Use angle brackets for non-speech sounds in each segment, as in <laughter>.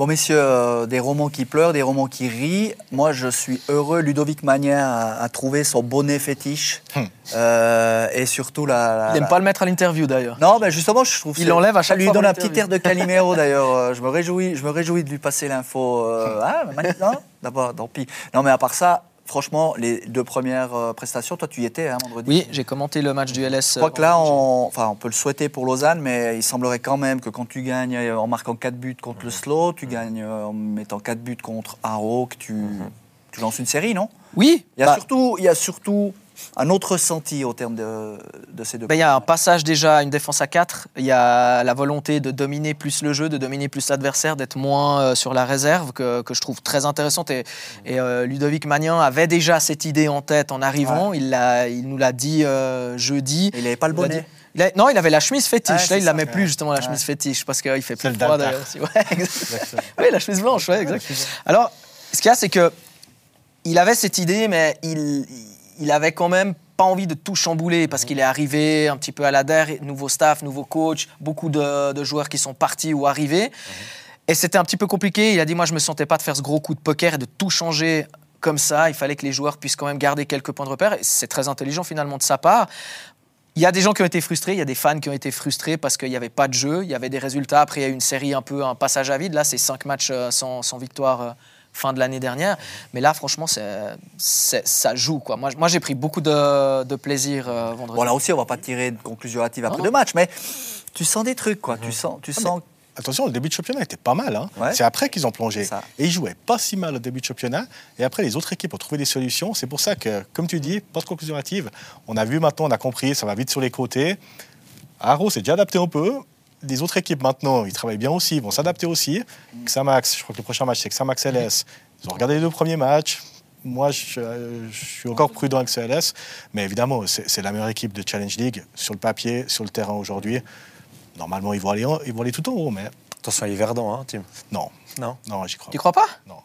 Bon, messieurs, euh, des romans qui pleurent, des romans qui rient. Moi, je suis heureux. Ludovic Magnin a, trouvé son bonnet fétiche. Hmm. Euh, et surtout la. il n'aime pas le mettre à l'interview d'ailleurs. Non, mais justement, je trouve. Il l'enlève à chaque fois. lui donne un petit air de Calimero <laughs> d'ailleurs. Euh, je me réjouis, je me réjouis de lui passer l'info. ah, non, d'abord, tant pis. Non, mais à part ça, franchement, les deux premières euh, prestations, toi tu y étais hein, vendredi Oui, j'ai commenté le match du LS. Je crois que là, on, enfin, on peut le souhaiter pour Lausanne, mais il semblerait quand même que quand tu gagnes euh, en marquant 4 buts contre le Slow, tu gagnes euh, en mettant 4 buts contre Haro, que tu, mhm. tu lances une série, non? Oui. Il y a bah surtout, il y a surtout un autre ressenti au terme de, ces deux ben, Il y a un passage déjà à une défense à 4. Il y a la volonté de dominer plus le jeu, de dominer plus l'adversaire, d'être moins euh, sur la réserve, que, je trouve très intéressante. Et, euh, Ludovic Magnan avait déjà cette idée en tête en arrivant. Il, il, nous l'a dit euh, jeudi. il n'avait pas le bonnet non, il avait la chemise fétiche. Là, il ne la met plus, justement, la chemise fétiche, parce qu'il fait plus froid d'ailleurs. <laughs> oui, la chemise blanche, ouais, exact. Alors, ce qu'il y a, c'est que il avait cette idée, mais il, il avait quand même pas envie de tout chambouler parce qu'il est arrivé un petit peu à la der, nouveau staff, nouveau coach, beaucoup de, joueurs qui sont partis ou arrivés. Et c'était un petit peu compliqué. Il a dit Moi, je me sentais pas de faire ce gros coup de poker et de tout changer comme ça. Il fallait que les joueurs puissent quand même garder quelques points de repère. C'est très intelligent finalement de sa part. Il y a des gens qui ont été frustrés, il y a des fans qui ont été frustrés parce qu'il n'y avait pas de jeu, il y avait des résultats. Après, il y a eu une série un peu, un passage à vide. Là, c'est cinq matchs euh, sans, sans victoire euh, fin de l'année dernière. Mais là, franchement, ça joue. Quoi. Moi, moi j'ai pris beaucoup de, plaisir euh, vendredi. Bon, là aussi, on ne va pas tirer de conclusion hâtive après deux matchs, mais tu sens des trucs. Quoi. Tu sens, tu ah, sens Attention, le début de championnat était pas mal. Hein. C'est après qu'ils ont plongé. Et ils jouaient pas si mal au début de championnat. Et après, les autres équipes ont trouvé des solutions. C'est pour ça que, comme tu dis, pas de conclusion hâtive. On a vu maintenant, on a compris, ça va vite sur les côtés. Arrow s'est déjà adapté un peu les autres équipes maintenant, ils travaillent bien aussi, ils vont s'adapter aussi. Xamax, je crois que le prochain match, c'est Xamax LS. Ils ont regardé les deux premiers matchs. Moi, je, suis encore prudent avec CLS, mais évidemment, c'est la meilleure équipe de Challenge League sur le papier, sur le terrain aujourd'hui. Normalement, ils vont aller, ils vont aller tout en haut, mais attention à Yverdon, hein, Tim. Non, non, non, j'y crois. Tu crois pas? Non,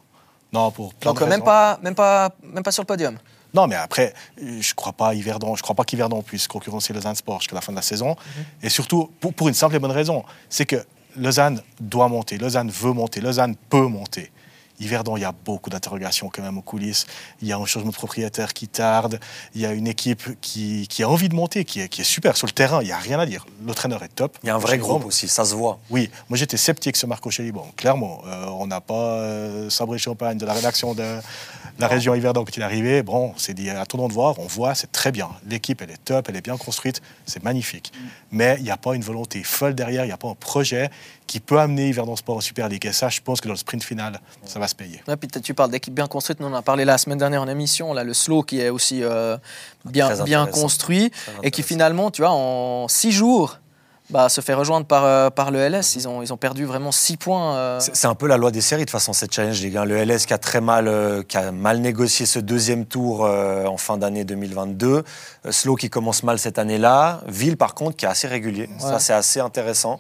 non pour Donc même pas, même pas, même pas sur le podium. Non, mais après, je crois pas Yverdon, je crois pas qu'Yverdon puisse concurrencer Lausanne Sport jusqu'à la fin de la saison. Mhm. Et surtout, pour, pour, une simple et bonne raison, c'est que Lausanne doit monter, Lausanne veut monter, Lausanne peut monter. Yverdon, il y a beaucoup d'interrogations quand même aux coulisses. Il y a un changement de propriétaire qui tarde. Il y a une équipe qui, a envie de monter, qui est, qui est super sur le terrain. Il n'y a rien à dire. Le traîneur est top. Il y a un vrai groupe aussi, ça se voit. Oui, moi j'étais sceptique sur Marco Chelly. Bon, clairement, euh, on n'a pas euh, sabré champagne de la rédaction de la région Yverdon quand il est arrivé. Bon, c'est dit, attendons de voir. On voit, c'est très bien. L'équipe, elle est top, elle est bien construite, c'est magnifique. Mais il n'y a pas une volonté folle derrière, il n'y a pas un projet qui peut amener Yverdon Sport en Super League. Et ça, je pense que dans le sprint final, ça va se payer. puis tu parles d'équipe bien construite. Nous, on en a parlé la semaine dernière en émission. Là, le slow qui est aussi euh, bien, bien construit et qui finalement, tu vois, en six jours, bah, se fait rejoindre par, euh, par le LS. Ils ont, ils ont perdu vraiment six points. Euh. C'est un peu la loi des séries de toute façon, cette challenge, les gars. Le LS qui a très mal, qui a mal négocié ce deuxième tour en fin d'année 2022. Slow qui commence mal cette année-là. Ville, par contre, qui est assez régulier. Ça, c'est assez intéressant.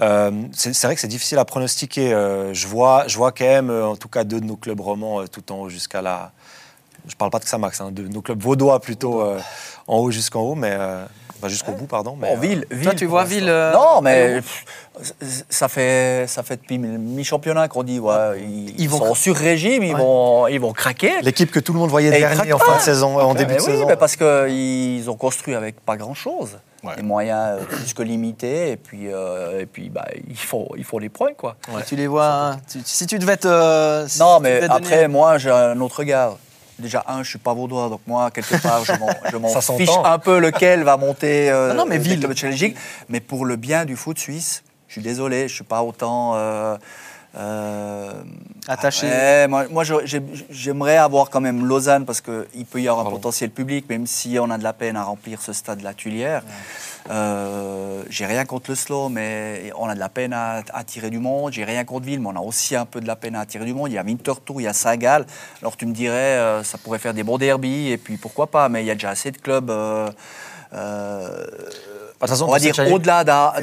Euh, c'est vrai que c'est difficile à pronostiquer. Euh, je, vois, je vois quand même, euh, en tout cas, deux de nos clubs romans tout en haut jusqu'à la. Je parle pas de Xamax, hein, de nos clubs vaudois plutôt en haut jusqu'en haut, mais. Jusqu'au bout, pardon. Mais, ville, ville, Toi, tu vois Ville. non, mais ça fait, ça fait depuis mi-championnat qu'on dit ouais, ils, sont sur régime, ils, vont, ils vont craquer. L'équipe que tout le monde voyait dernier en fin de saison, en début de oui, saison. Mais parce qu'ils ont construit avec pas grand-chose des moyens euh, plus que limités. Et puis, euh, et puis bah, il, faut, il faut les points. Quoi. Tu les vois. si tu devais te. non, mais après, moi, j'ai un autre regard. Déjà, un, je suis pas vaudois, donc moi, quelque part, je m'en <laughs> fiche un peu lequel va monter euh, non, mais ville. Mais pour le bien du foot suisse, je suis désolé, je suis pas autant. Euh, Attaché. moi, moi j'aimerais avoir quand même Lausanne parce qu'il peut y avoir un potentiel public, même si on a de la peine à remplir ce stade de la Tuilière. Euh, j'ai rien contre le slow, mais on a de la peine à attirer du monde. J'ai rien contre Ville, mais on a aussi un peu de la peine à attirer du monde. Il y a Winterthur, il y a Saint-Gall. Alors tu me dirais, euh, ça pourrait faire des bons derbies, et puis pourquoi pas, mais il y a déjà assez de clubs. Euh, on va dire au-delà d'art.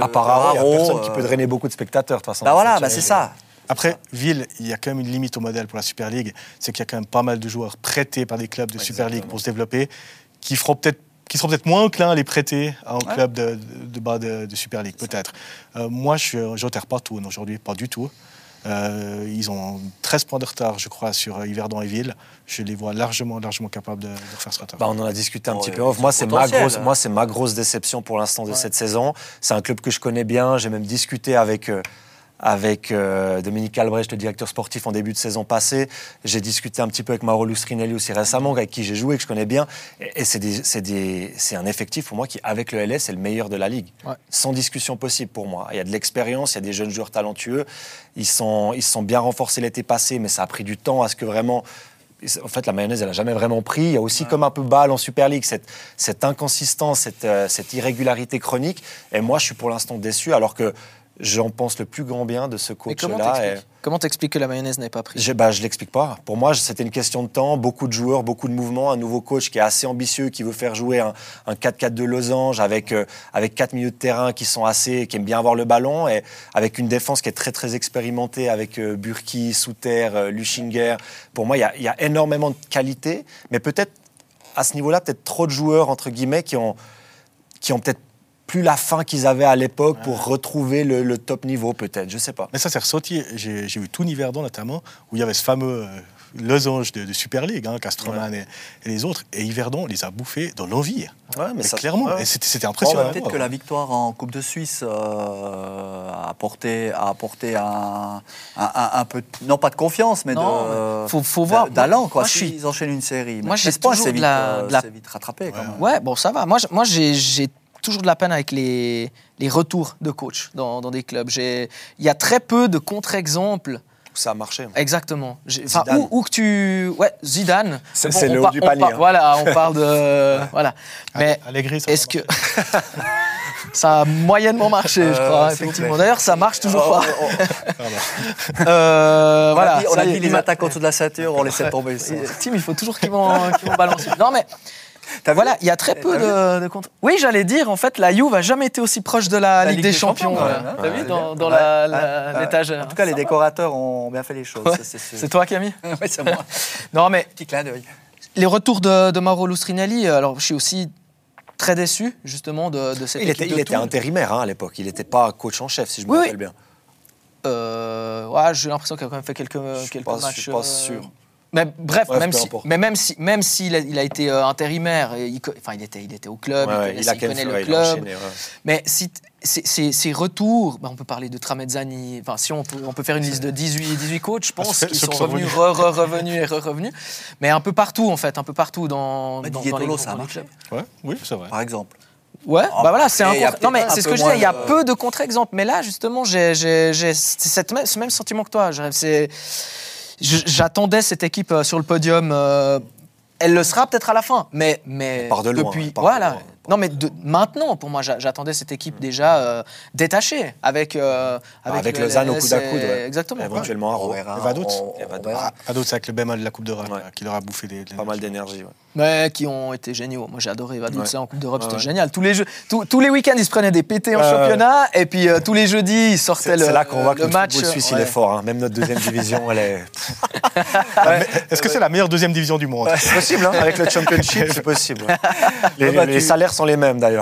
À part il n'y a personne qui peut drainer beaucoup de spectateurs, de toute façon. Bah voilà, bah c'est ça. Après, Ville, il y a quand même une limite au modèle pour la Super League, c'est qu'il y a quand même pas mal de joueurs prêtés par des clubs de Super League pour se développer, qui feront peut-être qui seront peut-être moins enclins à les prêter à un club de, bas de, Super League, peut-être. Euh, moi, je suis pas partout aujourd'hui, pas du tout. Ils ont 13 points de retard, je crois, sur Yverdon et Ville. Je les vois largement, largement capables de, faire ce retard. Bah, on en a discuté un petit peu Moi, c'est ma, grosse, moi, ma grosse déception pour l'instant de cette saison. C'est un club que je connais bien. J'ai même discuté avec avec euh, Dominique Albrecht, le directeur sportif, en début de saison passée. J'ai discuté un petit peu avec Mauro Lustrinelli aussi récemment, avec qui j'ai joué, que je connais bien. Et, c'est un effectif pour moi qui, avec le LS, est le meilleur de la Ligue. Sans discussion possible pour moi. Il y a de l'expérience, il y a des jeunes joueurs talentueux. Ils sont, ils sont bien renforcés l'été passé, mais ça a pris du temps à ce que vraiment en fait, la mayonnaise, elle n'a jamais vraiment pris. Il y a aussi, comme un peu balle en Super League, cette, cette inconsistance, cette, euh, cette, irrégularité chronique. Et moi, je suis pour l'instant déçu, alors que J'en pense le plus grand bien de ce coach-là. Comment t'expliques que la mayonnaise n'est pas prise Je, bah, je l'explique pas. Pour moi, c'était une question de temps. Beaucoup de joueurs, beaucoup de mouvements. Un nouveau coach qui est assez ambitieux, qui veut faire jouer un, 4-4 de losange avec, euh, avec quatre milieux de terrain qui sont assez, qui aiment bien avoir le ballon et avec une défense qui est très très expérimentée avec euh, Burki, Souter, euh, Lushinger. Pour moi, il y, y, a énormément de qualité, mais peut-être à ce niveau-là, peut-être trop de joueurs entre guillemets qui ont qui ont peut-être plus la fin qu'ils avaient à l'époque pour retrouver le, top niveau, peut-être. Je sais pas. Mais ça s'est ressorti. J'ai vu tout Niverdon notamment, où il y avait ce fameux euh, losange de, Super League, hein, Castroman et, les autres. Et Yverdon les a bouffés dans l'envie. Ouais, mais, clairement, c'était impressionnant. Peut-être que la victoire en Coupe de Suisse euh, a apporté, a apporté un, un, peu, non pas de confiance, mais de, faut, faut voir. d'allant. Ils enchaînent une série. Moi, j'ai toujours de la, vite, euh, vite rattrapé. Quand même. ouais, bon, ça va. Moi, moi j'ai toujours de la peine avec les, les retours de coach dans, dans des clubs. Il y a très peu de contre-exemples ça a marché. Exactement. Où, que tu. Ouais, Zidane. C'est le haut du panier. Hein. Voilà, on parle de. <laughs> voilà. Mais est-ce que. <laughs> ça a moyennement marché, je crois, effectivement. D'ailleurs, ça marche toujours pas. <laughs> euh, voilà. On a dit, les attaques autour de la ceinture, on laissait tomber. Tim, il faut toujours qu'ils vont, qu balancer. Non, mais voilà, il y a très peu de, de contre. Oui, j'allais dire, en fait, la Juve n'a jamais été aussi proche de la, Ligue, des, Champions. T'as vu, dans, dans l'étagère. En tout cas, les décorateurs ont bien fait les choses. C'est toi mis <laughs> Oui, c'est moi. <laughs> non, mais. Petit clin d'œil. Les retours de, de Mauro Lustrinelli, alors je suis aussi très déçu justement de, de cette il équipe. Était, il était intérimaire hein, à l'époque, il n'était pas coach en chef, si je me rappelle bien. Euh, ouais, j'ai l'impression qu'il a quand même fait quelques, quelques matchs. Je suis pas euh, sûr. Mais bref, même, si, mais même si, même s'il a, il a été euh, intérimaire, il, enfin il était, il était au club, il, connaît, le club. mais si ces retours, bah, on peut parler de Tramezzani, enfin si on peut, on peut faire une liste de 18, 18 coachs, je pense, <laughs> qui sont revenus, re, re, revenus et re, revenus, mais un peu partout en fait, un peu partout dans, bah, dans, dans les, ça a marché. Ouais, oui, c'est vrai. Par exemple. Ouais, oh, bah voilà, c'est un Non, mais c'est ce que je disais, il y a peu de contre-exemples. Mais là, justement, j'ai ce même sentiment que toi. C'est J'attendais cette équipe euh, sur le podium. Euh, elle le sera peut-être à la fin, mais mais par de loin, depuis voilà. Non, mais de, maintenant, pour moi, j'attendais cette équipe déjà euh, détachée avec euh, avec, avec le ZAN au coude à coude, exactement. éventuellement. Et Vadot, c'est avec le bémol de la Coupe d'Europe qui leur a bouffé des, pas mal d'énergie. Mais qui ont été géniaux. Moi, j'ai adoré Vadou en Coupe d'Europe, c'était génial. Tous les jeux, tous, les week-ends, ils se prenaient des PT en championnat, et puis tous les jeudis, ils sortaient le, C'est là qu'on voit que le match. Le suisse, il est fort. Hein. Même notre deuxième division, elle est. <laughs> Est-ce que c'est la meilleure deuxième division du monde? C'est possible, hein. <laughs> avec le Championship, c'est possible. Les, les salaires sont les mêmes d'ailleurs.